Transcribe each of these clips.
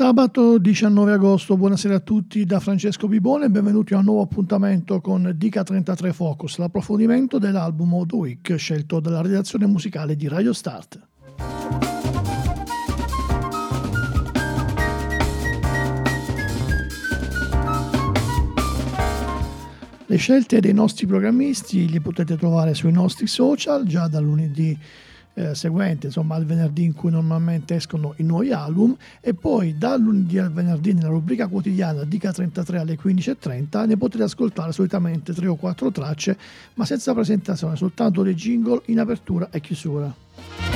Sabato 19 agosto, buonasera a tutti da Francesco Bibone e benvenuti a un nuovo appuntamento con Dica 33 Focus, l'approfondimento dell'album the Week scelto dalla redazione musicale di Radio Start. Le scelte dei nostri programmisti li potete trovare sui nostri social già da lunedì eh, seguente, insomma al venerdì in cui normalmente escono i nuovi album e poi dal lunedì al venerdì nella rubrica quotidiana Dica 33 alle 15.30 ne potete ascoltare solitamente 3 o 4 tracce ma senza presentazione, soltanto dei jingle in apertura e chiusura.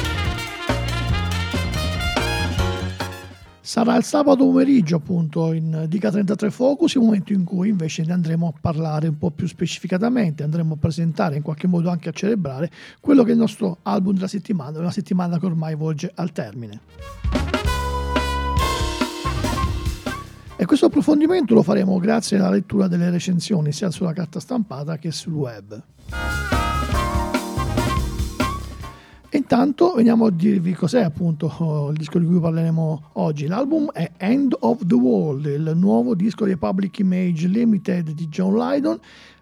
Sarà il sabato pomeriggio, appunto, in Dica 33 Focus, il momento in cui invece ne andremo a parlare un po' più specificatamente, andremo a presentare, in qualche modo anche a celebrare, quello che è il nostro album della settimana, una settimana che ormai volge al termine. E questo approfondimento lo faremo grazie alla lettura delle recensioni sia sulla carta stampata che sul web. Intanto veniamo a dirvi cos'è appunto il disco di cui parleremo oggi. L'album è End of the World, il nuovo disco di Public Image Limited di John Lydon,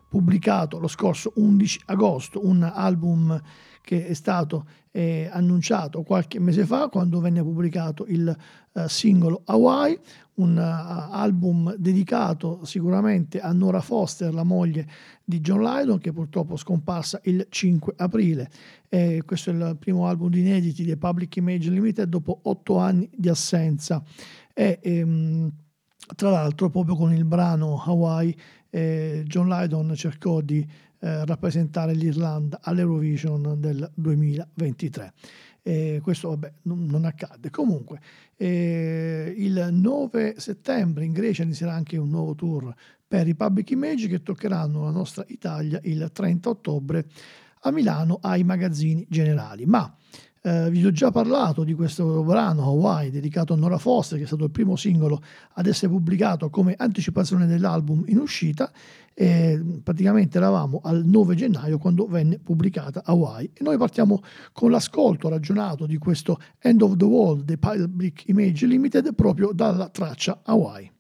pubblicato lo scorso 11 agosto, un album che è stato eh, annunciato qualche mese fa quando venne pubblicato il uh, singolo Hawaii, un uh, album dedicato sicuramente a Nora Foster, la moglie di John Lydon, che purtroppo è scomparsa il 5 aprile. Eh, questo è il primo album di inediti di Public Image Limited dopo otto anni di assenza. E, ehm, tra l'altro, proprio con il brano Hawaii, eh, John Lydon cercò di eh, rappresentare l'Irlanda all'Eurovision del 2023. Eh, questo vabbè, non, non, accadde. Comunque, eh, il 9 settembre in Grecia inizierà anche un nuovo tour per i Public Image che toccheranno la nostra Italia il 30 ottobre a Milano ai magazzini generali. Ma eh, vi ho già parlato di questo brano Hawaii dedicato a Nora Foster, che è stato il primo singolo ad essere pubblicato come anticipazione dell'album in uscita. E praticamente eravamo al 9 gennaio quando venne pubblicata Hawaii. E noi partiamo con l'ascolto ragionato di questo End of the World dei Public Image Limited proprio dalla traccia Hawaii.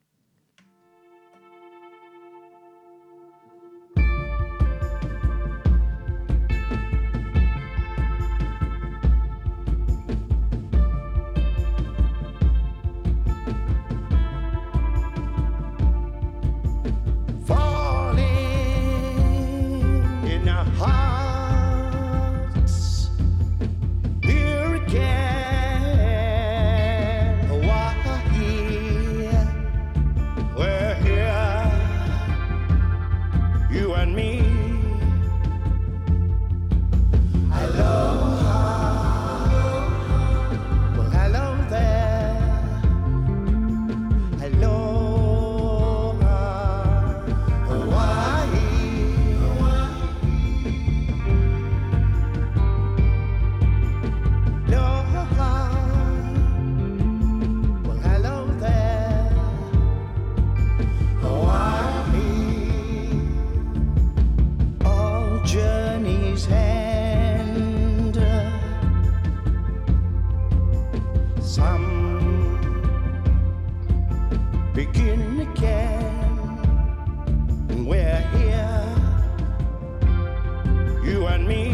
and me.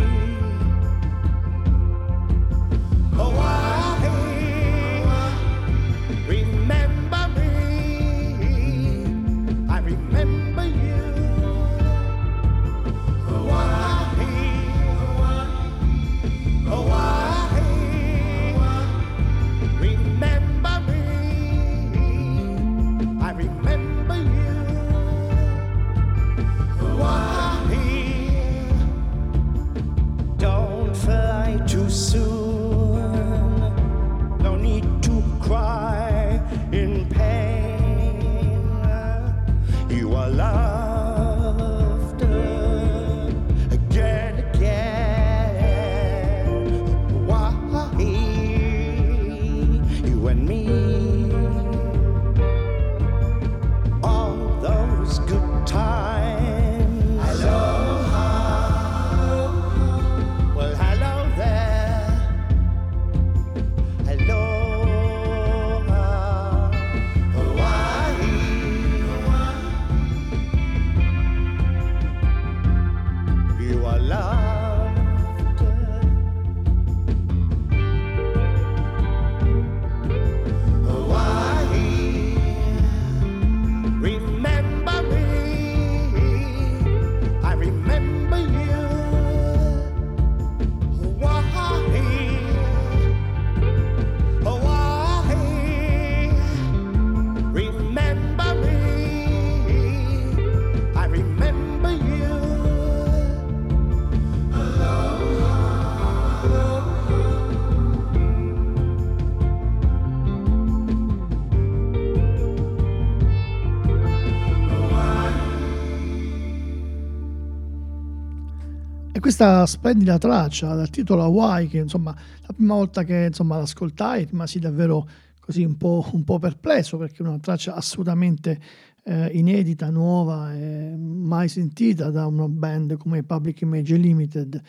Questa splendida traccia dal titolo Hawaii, che insomma la prima volta che insomma, l'ascoltai rimasi davvero così un po', un po', perplesso perché è una traccia assolutamente eh, inedita, nuova, e mai sentita da una band come Public Image Limited.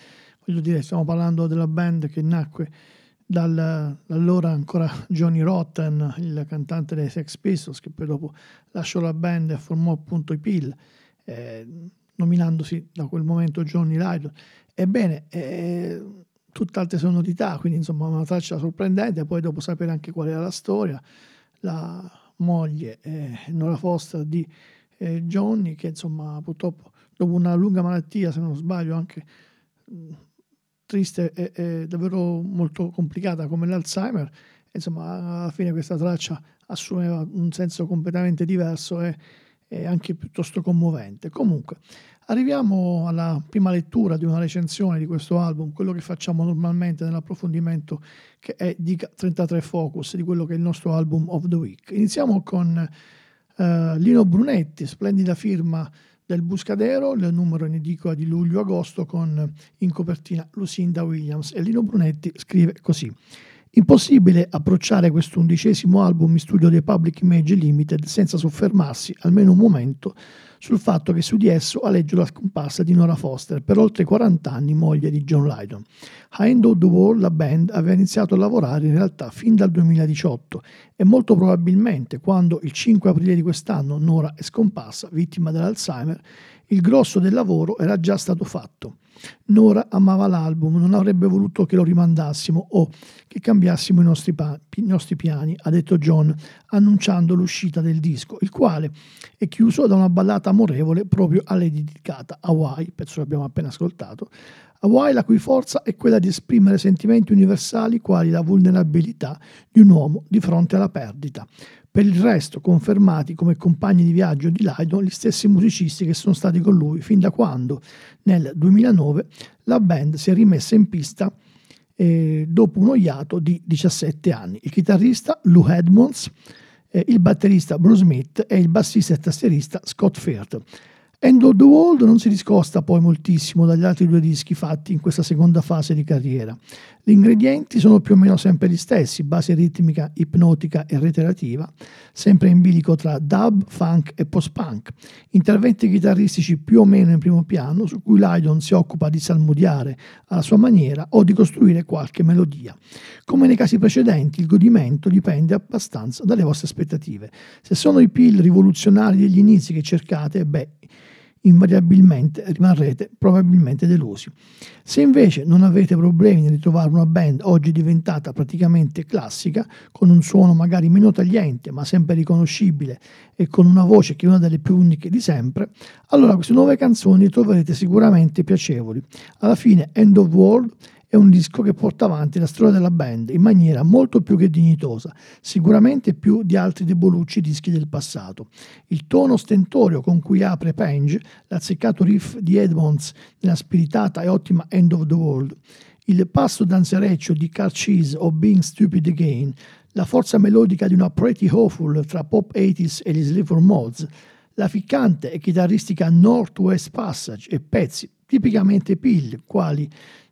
Voglio dire, stiamo parlando della band che nacque dal, dall'allora ancora Johnny Rotten, il cantante dei Sex Pistols, che poi dopo lasciò la band e formò appunto i Pill. Eh, nominandosi da quel momento Johnny Lydon. Ebbene, eh, tutt'altre sonorità, quindi insomma una traccia sorprendente, poi dopo sapere anche qual era la storia, la moglie eh, Nora Foster di eh, Johnny, che insomma purtroppo dopo una lunga malattia, se non sbaglio anche triste e, e, davvero molto complicata come l'Alzheimer, insomma alla fine questa traccia assumeva un senso completamente diverso e e anche piuttosto commovente. Comunque, arriviamo alla prima lettura di una recensione di questo album, quello che facciamo normalmente nell'approfondimento che è di 33 Focus, di quello che è il nostro album of the week. Iniziamo con uh, Lino Brunetti, splendida firma del Buscadero, il numero in edicola di luglio-agosto con in copertina Lucinda Williams e Lino Brunetti scrive così. Impossibile approcciare questo undicesimo album in studio dei Public Image Limited senza soffermarsi, almeno un momento, sul fatto che su di esso aleggia la scomparsa di Nora Foster, per oltre 40 anni moglie di John Lydon. A End of the World la band aveva iniziato a lavorare in realtà fin dal 2018 e molto probabilmente quando il 5 aprile di quest'anno Nora è scomparsa, vittima dell'Alzheimer, il grosso del lavoro era già stato fatto. Nora amava l'album, non avrebbe voluto che lo rimandassimo o che cambiassimo i nostri, pa- i nostri, piani, ha detto John, annunciando l'uscita del disco, il quale è chiuso da una ballata amorevole proprio a lei dedicata, Hawaii, pezzo che abbiamo appena ascoltato. Hawaii la cui forza è quella di esprimere sentimenti universali quali la vulnerabilità di un uomo di fronte alla perdita. Per il resto confermati come compagni di viaggio di Lydon gli stessi musicisti che sono stati con lui fin da quando, nel 2009, la band si è rimessa in pista eh, dopo uno iato di 17 anni. Il chitarrista Lou Edmonds, eh, il batterista Bruce Smith e il bassista e tastierista Scott Firth. End of the World non si discosta poi moltissimo dagli altri due dischi fatti in questa seconda fase di carriera. Gli ingredienti sono più o meno sempre gli stessi, base ritmica, ipnotica e reiterativa, sempre in bilico tra dub, funk e post-punk, interventi chitarristici più o meno in primo piano su cui Lydon si occupa di salmodiare alla sua maniera o di costruire qualche melodia. Come nei casi precedenti, il godimento dipende abbastanza dalle vostre aspettative. Se sono i pill rivoluzionari degli inizi che cercate, beh, invariabilmente rimarrete probabilmente delusi. Se invece non avete problemi nel ritrovare una band oggi diventata praticamente classica, con un suono magari meno tagliente ma sempre riconoscibile e con una voce che è una delle più uniche di sempre, allora queste nuove canzoni le troverete sicuramente piacevoli. Alla fine End of World è un disco che porta avanti la storia della band in maniera molto più che dignitosa, sicuramente più di altri debolucci dischi del passato. Il tono stentorio con cui apre Penge, l'azzeccato riff di Edmonds nella spiritata e ottima End of the World, il passo danzereccio di Car Cheese o Being Stupid Again, la forza melodica di una Pretty Hopeful tra pop 80s e gli Sliver Mods, la ficcante e chitarristica Northwest Passage e pezzi tipicamente pill, quali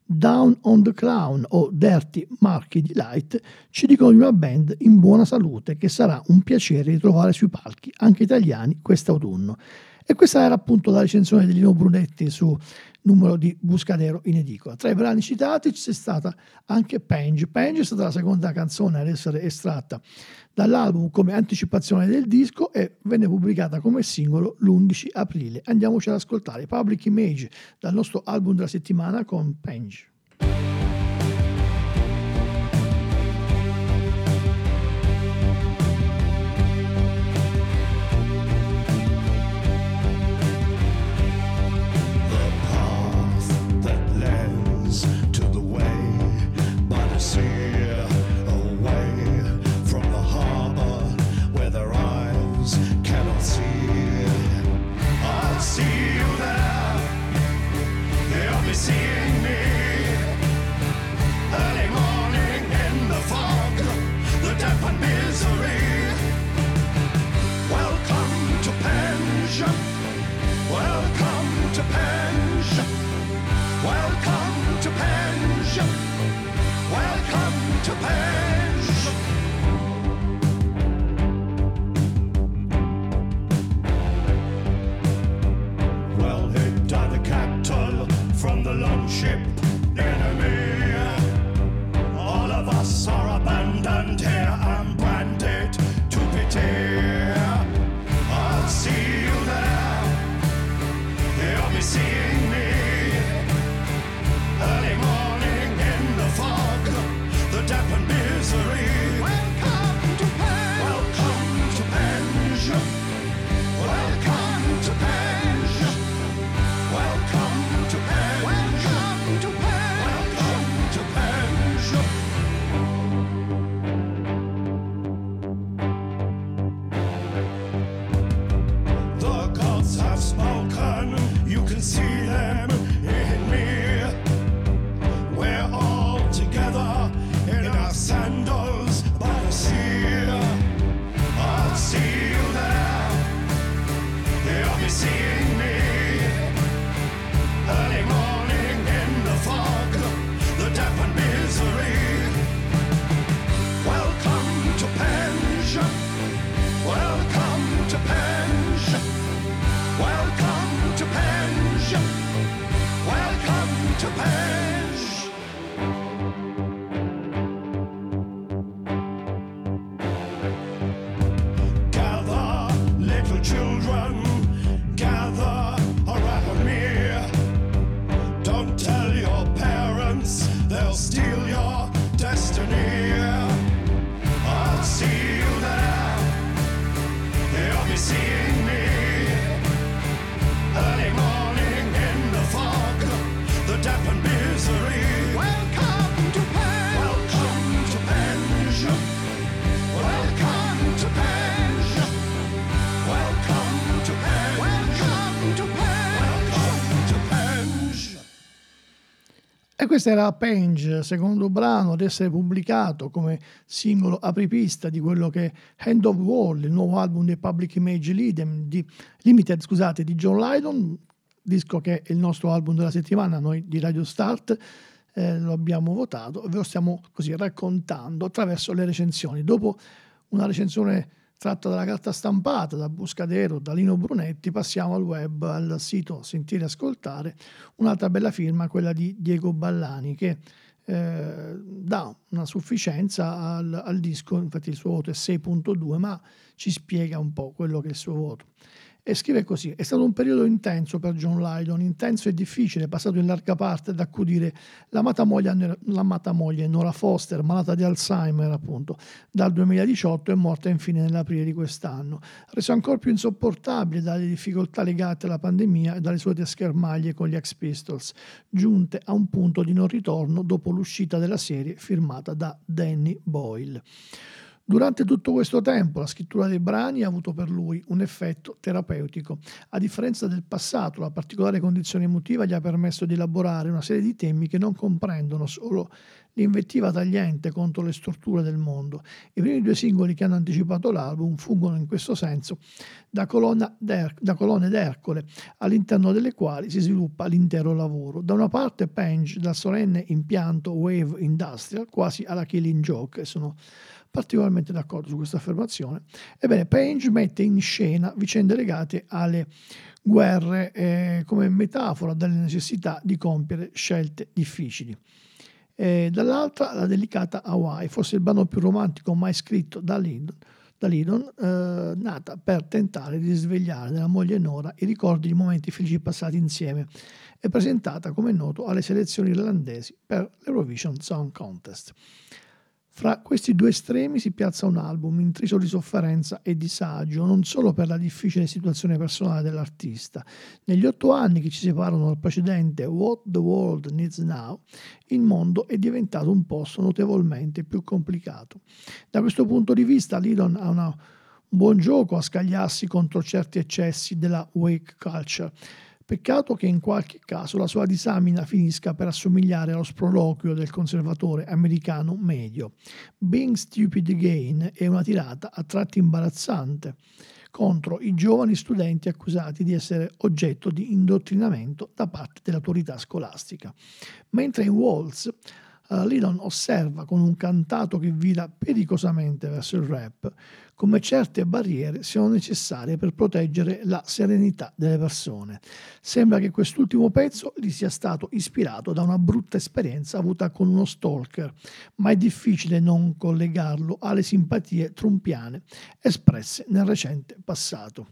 Down on the Clown o Dirty Marky Delight ci dicono di una band in buona salute che sarà un piacere ritrovare sui palchi, anche italiani, quest'autunno. E questa era appunto la recensione di Lino Brunetti su numero di Buscadero in edicola. Tra i brani citati c'è stata anche Penge. Penge è stata la seconda canzone ad essere estratta dall'album come anticipazione del disco e venne pubblicata come singolo l'11 aprile. Andiamoci ad ascoltare Public Image dal nostro album della settimana con Penge. see questo era Penge, secondo brano ad essere pubblicato come singolo apripista di quello che è Hand of World, il nuovo album dei Public Image di, Limited scusate, di John Lydon, disco che è il nostro album della settimana, noi di Radio Start. Eh, lo abbiamo votato e ve lo stiamo così raccontando attraverso le recensioni. Dopo una recensione tratta dalla carta stampata, da Buscadero, da Lino Brunetti, passiamo al web, al sito Sentire Ascoltare, un'altra bella firma, quella di Diego Ballani, che eh, dà una sufficienza al, al disco, infatti il suo voto è 6.2, ma ci spiega un po' quello che è il suo voto e scrive così: È stato un periodo intenso per John Lydon, intenso e difficile, passato in larga parte ad accudire l'amata moglie, l'amata moglie Nora Foster, malata di Alzheimer, appunto, dal 2018 e morta infine nell'aprile di quest'anno, reso ancora più insopportabile dalle difficoltà legate alla pandemia e dalle sue schermaglie con gli Ex Pistols, giunte a un punto di non ritorno dopo l'uscita della serie firmata da Danny Boyle. Durante tutto questo tempo la scrittura dei brani ha avuto per lui un effetto terapeutico. A differenza del passato, la particolare condizione emotiva gli ha permesso di elaborare una serie di temi che non comprendono solo l'invettiva tagliente contro le storture del mondo. I primi due singoli che hanno anticipato l'album fungono in questo senso da, da colonne d'Ercole, all'interno delle quali si sviluppa l'intero lavoro. Da una parte Penge, dal solenne impianto wave industrial, quasi alla Killing Joke, sono particolarmente d'accordo su questa affermazione. Ebbene, Page mette in scena vicende legate alle guerre eh, come metafora delle necessità di compiere scelte difficili. E dall'altra la delicata Hawaii, forse il brano più romantico mai scritto da Lydon, da Lydon eh, nata per tentare di risvegliare nella moglie Nora i ricordi di momenti felici passati insieme e presentata, come noto, alle selezioni irlandesi per l'Eurovision Song Contest. Fra questi due estremi si piazza un album intriso di sofferenza e disagio, non solo per la difficile situazione personale dell'artista. Negli otto anni che ci separano dal precedente What the World Needs Now, il mondo è diventato un posto notevolmente più complicato. Da questo punto di vista, Lidon ha una, un buon gioco a scagliarsi contro certi eccessi della wake culture Peccato che in qualche caso la sua disamina finisca per assomigliare allo sproloquio del conservatore americano medio. Being Stupid Again è una tirata a tratti imbarazzante contro i giovani studenti accusati di essere oggetto di indottrinamento da parte dell'autorità scolastica. Mentre in Waltz uh, Lidon osserva con un cantato che vira pericosamente verso il rap come certe barriere siano necessarie per proteggere la serenità delle persone. Sembra che quest'ultimo pezzo gli sia stato ispirato da una brutta esperienza avuta con uno stalker, ma è difficile non collegarlo alle simpatie trumpiane espresse nel recente passato.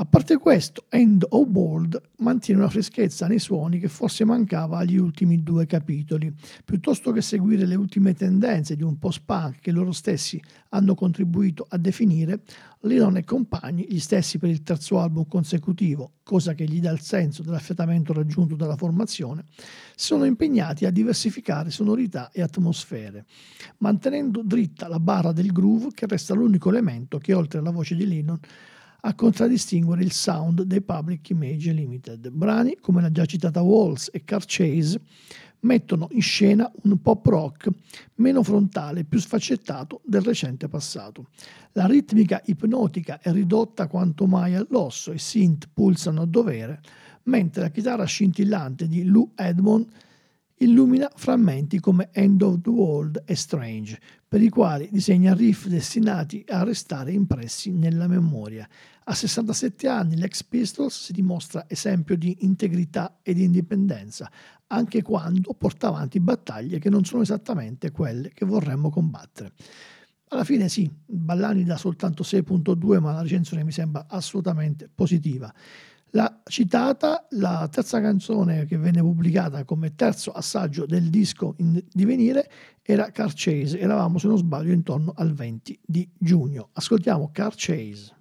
A parte questo, End of World mantiene una freschezza nei suoni che forse mancava agli ultimi due capitoli. Piuttosto che seguire le ultime tendenze di un post-punk che loro stessi hanno contribuito a definire, Lennon e compagni, gli stessi per il terzo album consecutivo, cosa che gli dà il senso dell'affiatamento raggiunto dalla formazione, sono impegnati a diversificare sonorità e atmosfere, mantenendo dritta la barra del groove che resta l'unico elemento che oltre alla voce di Lennon a contraddistinguere il sound dei Public Image Limited. Brani come la già citata Walls e Car Chase mettono in scena un pop rock meno frontale e più sfaccettato del recente passato. La ritmica ipnotica è ridotta quanto mai all'osso e synth pulsano a dovere, mentre la chitarra scintillante di Lou Edmond illumina frammenti come End of the World e Strange, per i quali disegna riff destinati a restare impressi nella memoria. A 67 anni l'ex Pistols si dimostra esempio di integrità e di indipendenza, anche quando porta avanti battaglie che non sono esattamente quelle che vorremmo combattere. Alla fine sì, Ballani dà soltanto 6.2, ma la recensione mi sembra assolutamente positiva. La citata, la terza canzone che venne pubblicata come terzo assaggio del disco in divenire era Car Chase, eravamo se non sbaglio intorno al 20 di giugno. Ascoltiamo Car Chase.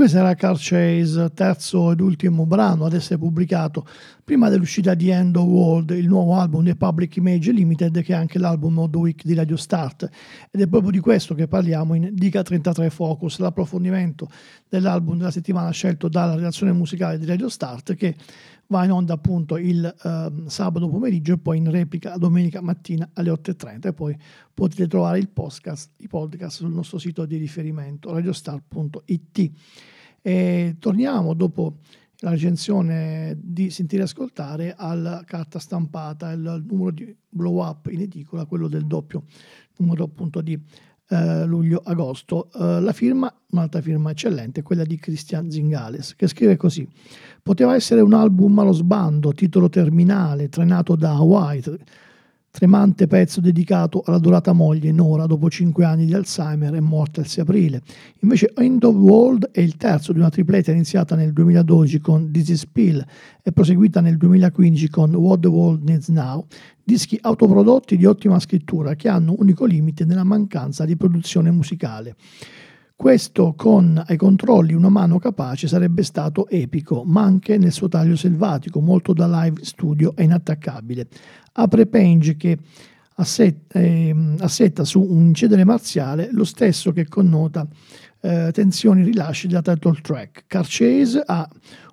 Questo era Car Chase, terzo ed ultimo brano ad essere pubblicato prima dell'uscita di End of World, il nuovo album dei Public Image Limited, che è anche l'album of the week di Radio Start. Ed è proprio di questo che parliamo in Dica 33 Focus, l'approfondimento dell'album della settimana scelto dalla redazione musicale di Radio Start, che va in onda appunto il eh, sabato pomeriggio e poi in replica domenica mattina alle 8.30 e poi potete trovare il podcast, i podcast sul nostro sito di riferimento radiostar.it. E torniamo dopo la recensione di Sentire Ascoltare alla carta stampata, il numero di blow up in edicola, quello del doppio numero appunto di eh, luglio-agosto. Eh, la firma, un'altra firma eccellente, quella di Christian Zingales, che scrive così: Poteva essere un album allo sbando, titolo terminale, trenato da Hawaii Tremante pezzo dedicato alla dorata moglie Nora dopo cinque anni di Alzheimer e morta il 6 aprile. Invece End of World è il terzo di una tripletta iniziata nel 2012 con This is Pill e proseguita nel 2015 con What the World Needs Now, dischi autoprodotti di ottima scrittura che hanno unico limite nella mancanza di produzione musicale. Questo con ai controlli una mano capace sarebbe stato epico, ma anche nel suo taglio selvatico, molto da live studio e inattaccabile. Apre Penge che assetta, eh, assetta su un incedere marziale lo stesso che connota eh, tensioni rilasci della title track. Carchase ha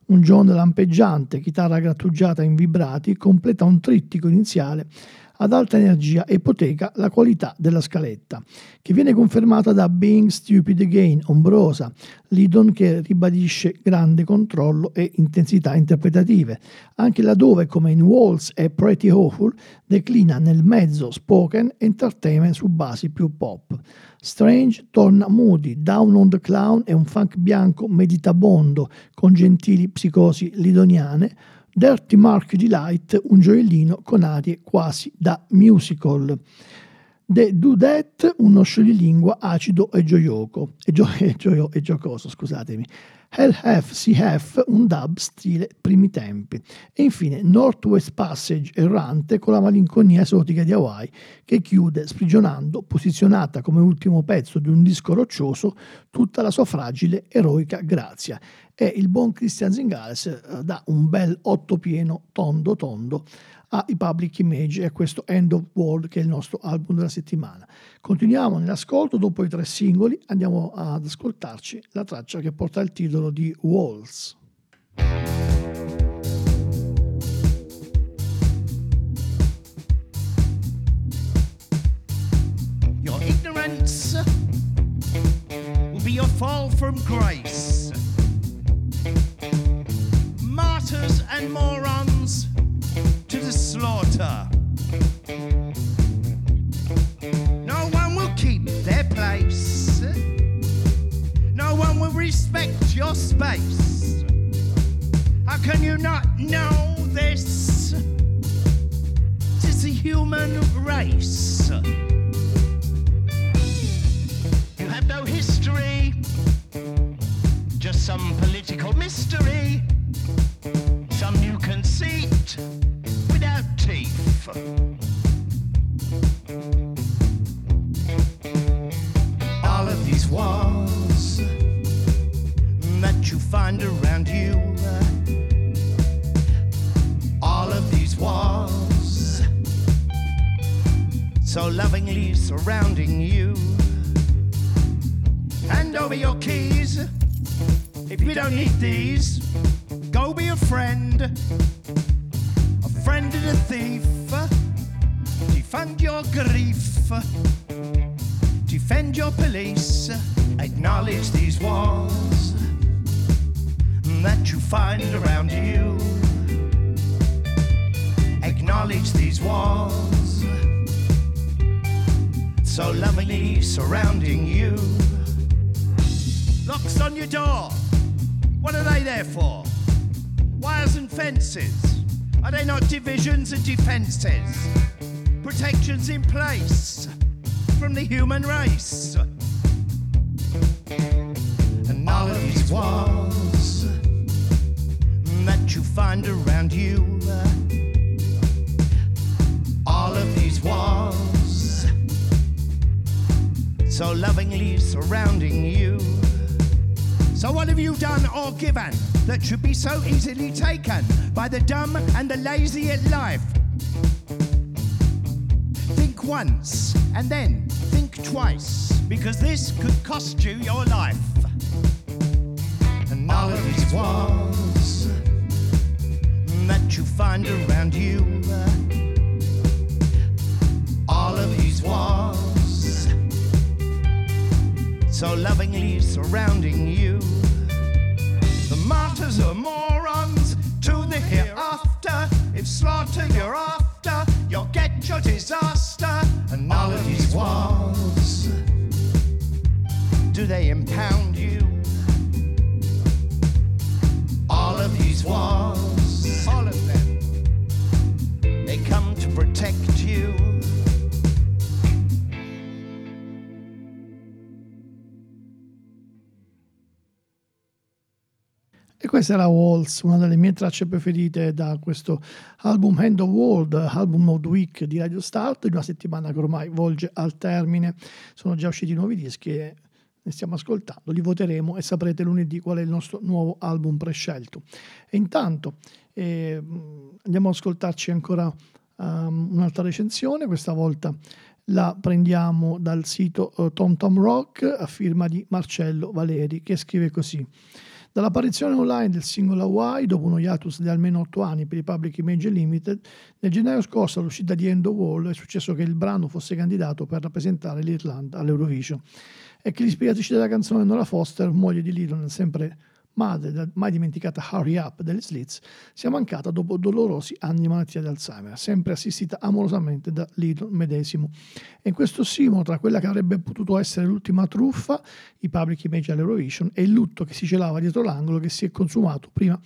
un John lampeggiante, chitarra grattugiata in vibrati, completa un trittico iniziale ad alta energia ipoteca la qualità della scaletta, che viene confermata da Being Stupid Again, ombrosa, Lidon che ribadisce grande controllo e intensità interpretative, anche laddove, come in Walls e Pretty Awful, declina nel mezzo spoken entertainment su basi più pop. Strange torna moody, Down on the Clown è un funk bianco meditabondo con gentili psicosi lidoniane, Dirty Mark Delight, un gioiellino con arie quasi da musical. The Dudette, uno scioglilingua acido e gioioco, e, gio- e, gio- e giocoso, scusatemi. Hell Half Sea Half, un dub stile primi tempi. E infine Northwest Passage errante con la malinconia esotica di Hawaii che chiude sprigionando, posizionata come ultimo pezzo di un disco roccioso, tutta la sua fragile, eroica grazia. E il buon Christian Zingales eh, dà un bel otto pieno, tondo tondo, ai Public Image e a questo End of World che è il nostro album della settimana. Continuiamo nell'ascolto, dopo i tre singoli andiamo ad ascoltarci la traccia che porta il titolo di Walls. Your ignorance will be your fall from grace. Over your keys. If you don't need these, go be a friend. A friend of the thief. Defend your grief. Defend your police. Acknowledge these walls that you find around you. Acknowledge these walls so lovingly surrounding you. Locks on your door. What are they there for? Wires and fences. Are they not divisions and defences? Protections in place from the human race. And all of these walls that you find around you. All of these walls so lovingly surrounding you So what have you done or given that should be so easily taken by the dumb and the lazy at life? Think once and then think twice because this could cost you your life. And all of these walls that you find around you, all of these walls so lovingly surrounding you. The martyrs are morons to the hereafter. If slaughter you're after, you'll get your disaster. And all of these walls, do they impound you? All of these walls, all of them, they come to protect you. Questa era Waltz, una delle mie tracce preferite da questo album Hand of World, album of the week di Radio Start, di una settimana che ormai volge al termine. Sono già usciti nuovi dischi e ne stiamo ascoltando, li voteremo e saprete lunedì qual è il nostro nuovo album prescelto. E intanto eh, andiamo ad ascoltarci ancora um, un'altra recensione, questa volta la prendiamo dal sito uh, Tom Tom Rock a firma di Marcello Valeri che scrive così. Dall'apparizione online del singolo Hawaii, dopo uno hiatus di almeno 8 anni per i Public Image Limited, nel gennaio scorso all'uscita di End of Wall è successo che il brano fosse candidato per rappresentare l'Irlanda all'Eurovision. E che l'ispiratrice della canzone Nora Foster, moglie di Lidon, sempre madre della mai dimenticata Hurry Up delle Slits, sia mancata dopo dolorosi anni di malattia di Alzheimer, sempre assistita amorosamente da Lidon medesimo. E questo simolo tra quella che avrebbe potuto essere l'ultima truffa, i Public Image all'Eurovision, e il lutto che si celava dietro l'angolo che si è consumato prima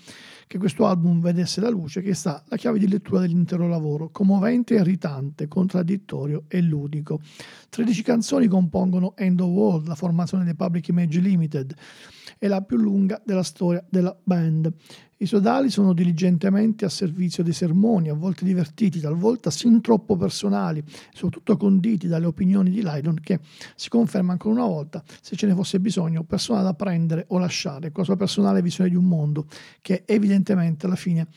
che questo album vedesse la luce, che sta la chiave di lettura dell'intero lavoro, commovente, irritante, contraddittorio e ludico. 13 canzoni compongono End of World, la formazione dei Public Image Limited, è la più lunga della storia della band. I sodali sono diligentemente a servizio dei sermoni, a volte divertiti, talvolta sin troppo personali, soprattutto conditi dalle opinioni di Lydon che si conferma ancora una volta, se ce ne fosse bisogno, persona da prendere o lasciare, con la sua personale visione di un mondo che evidentemente alla fine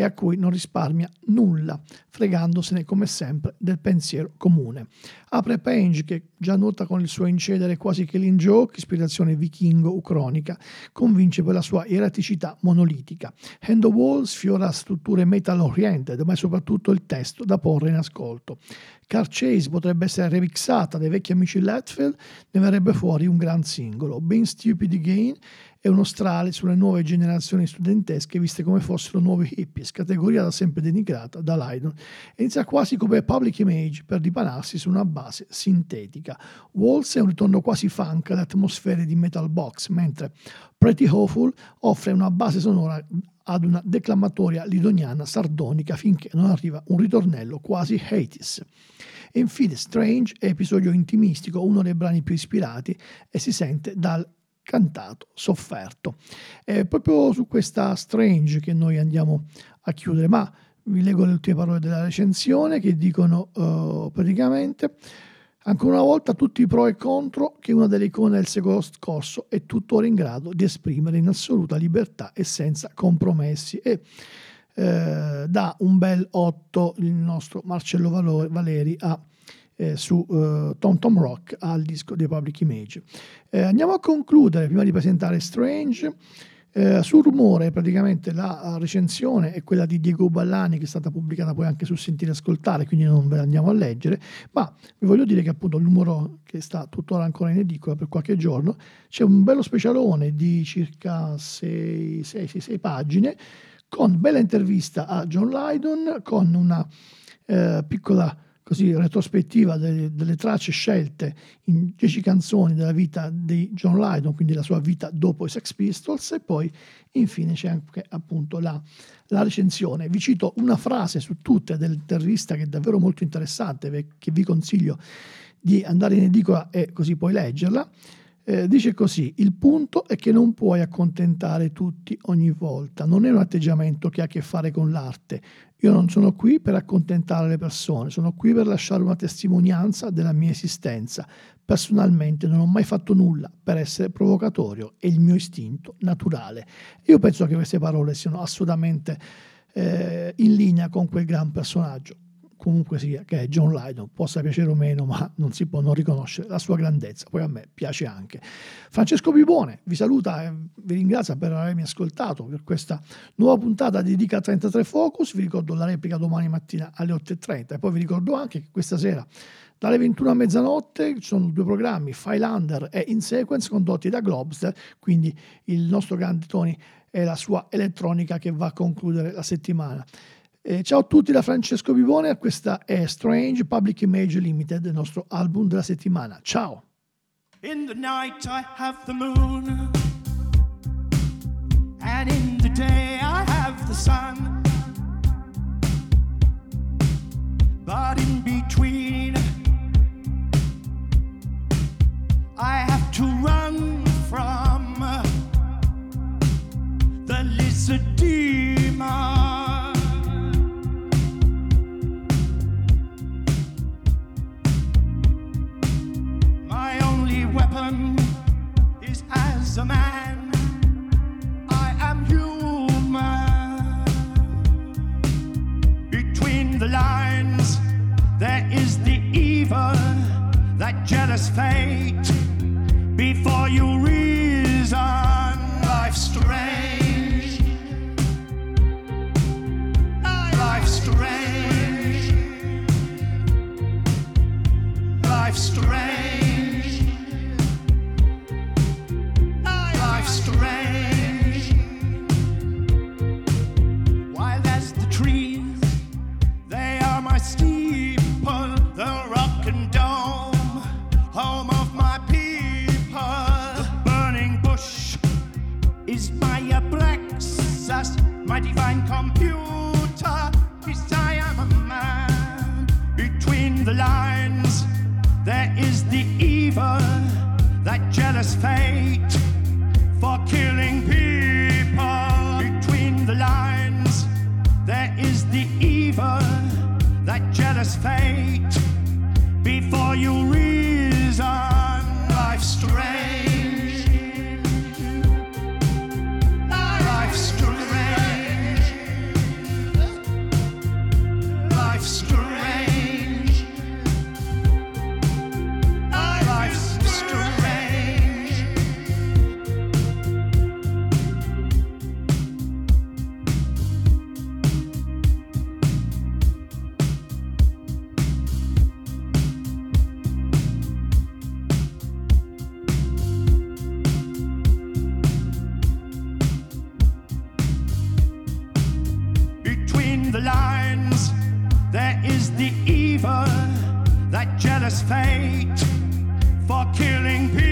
e a cui non risparmia nulla, fregandosene come sempre del pensiero comune. Apre Penge, che già nota con il suo incedere quasi killing joke, ispirazione vichingo-ucronica, convince per la sua eraticità monolitica. Hand of Wall sfiora strutture metal-oriented, ma è soprattutto il testo da porre in ascolto. Car Chase potrebbe essere remixata dai vecchi amici Letfield, ne verrebbe fuori un gran singolo. Being Stupid Again è uno strale sulle nuove generazioni studentesche viste come fossero nuovi hippies, categoria da sempre denigrata da Lydon. Inizia quasi come public image per dipanarsi su una base sintetica. Waltz è un ritorno quasi funk alle atmosfere di Metal Box, mentre Pretty Hopeful offre una base sonora ad una declamatoria lidoniana sardonica finché non arriva un ritornello quasi 80s. E infine Strange è episodio intimistico, uno dei brani più ispirati e si sente dal cantato, sofferto. È proprio su questa Strange che noi andiamo a chiudere, ma vi leggo le ultime parole della recensione che dicono uh, praticamente ancora una volta tutti i pro e contro che una delle icone del secolo scorso è tuttora in grado di esprimere in assoluta libertà e senza compromessi e eh, dà un bel 8 il nostro Marcello Valeri a eh, su eh, Tom Tom Rock al disco dei Public Image. Eh, andiamo a concludere, prima di presentare Strange, eh, sul rumore praticamente la recensione è quella di Diego Ballani che è stata pubblicata poi anche su Sentire Ascoltare, quindi non ve la andiamo a leggere, ma vi voglio dire che appunto il numero che sta tuttora ancora in edicola per qualche giorno, c'è un bello specialone di circa 6 pagine con bella intervista a John Lydon, con una eh, piccola così retrospettiva delle, delle, tracce scelte in dieci canzoni della vita di John Lydon, quindi la sua vita dopo i Sex Pistols, e poi infine c'è anche appunto la, la recensione. Vi cito una frase su tutte dell'intervista che è davvero molto interessante, che vi consiglio di andare in edicola e così poi leggerla. Eh, dice così, il punto è che non puoi accontentare tutti ogni volta, non è un atteggiamento che ha a che fare con l'arte. Io non sono qui per accontentare le persone, sono qui per lasciare una testimonianza della mia esistenza. Personalmente non ho mai fatto nulla per essere provocatorio, è il mio istinto naturale. Io penso che queste parole siano assolutamente eh, in linea con quel gran personaggio comunque sia che è John Lydon, possa piacere o meno, ma non si può non riconoscere la sua grandezza. Poi a me piace anche. Francesco Bibone vi saluta e vi ringrazia per avermi ascoltato per questa nuova puntata di Dica 33 Focus. Vi ricordo la replica domani mattina alle 8.30 e poi vi ricordo anche che questa sera dalle 21 a mezzanotte ci sono due programmi, Filander e In Sequence, condotti da Globster, quindi il nostro grande Tony e la sua elettronica che va a concludere la settimana. Eh, ciao a tutti da Francesco Vivone, questa è Strange Public Image Limited, il nostro album della settimana. Ciao! In the night I have the moon And in the lines, there is the evil, that jealous fate for killing people.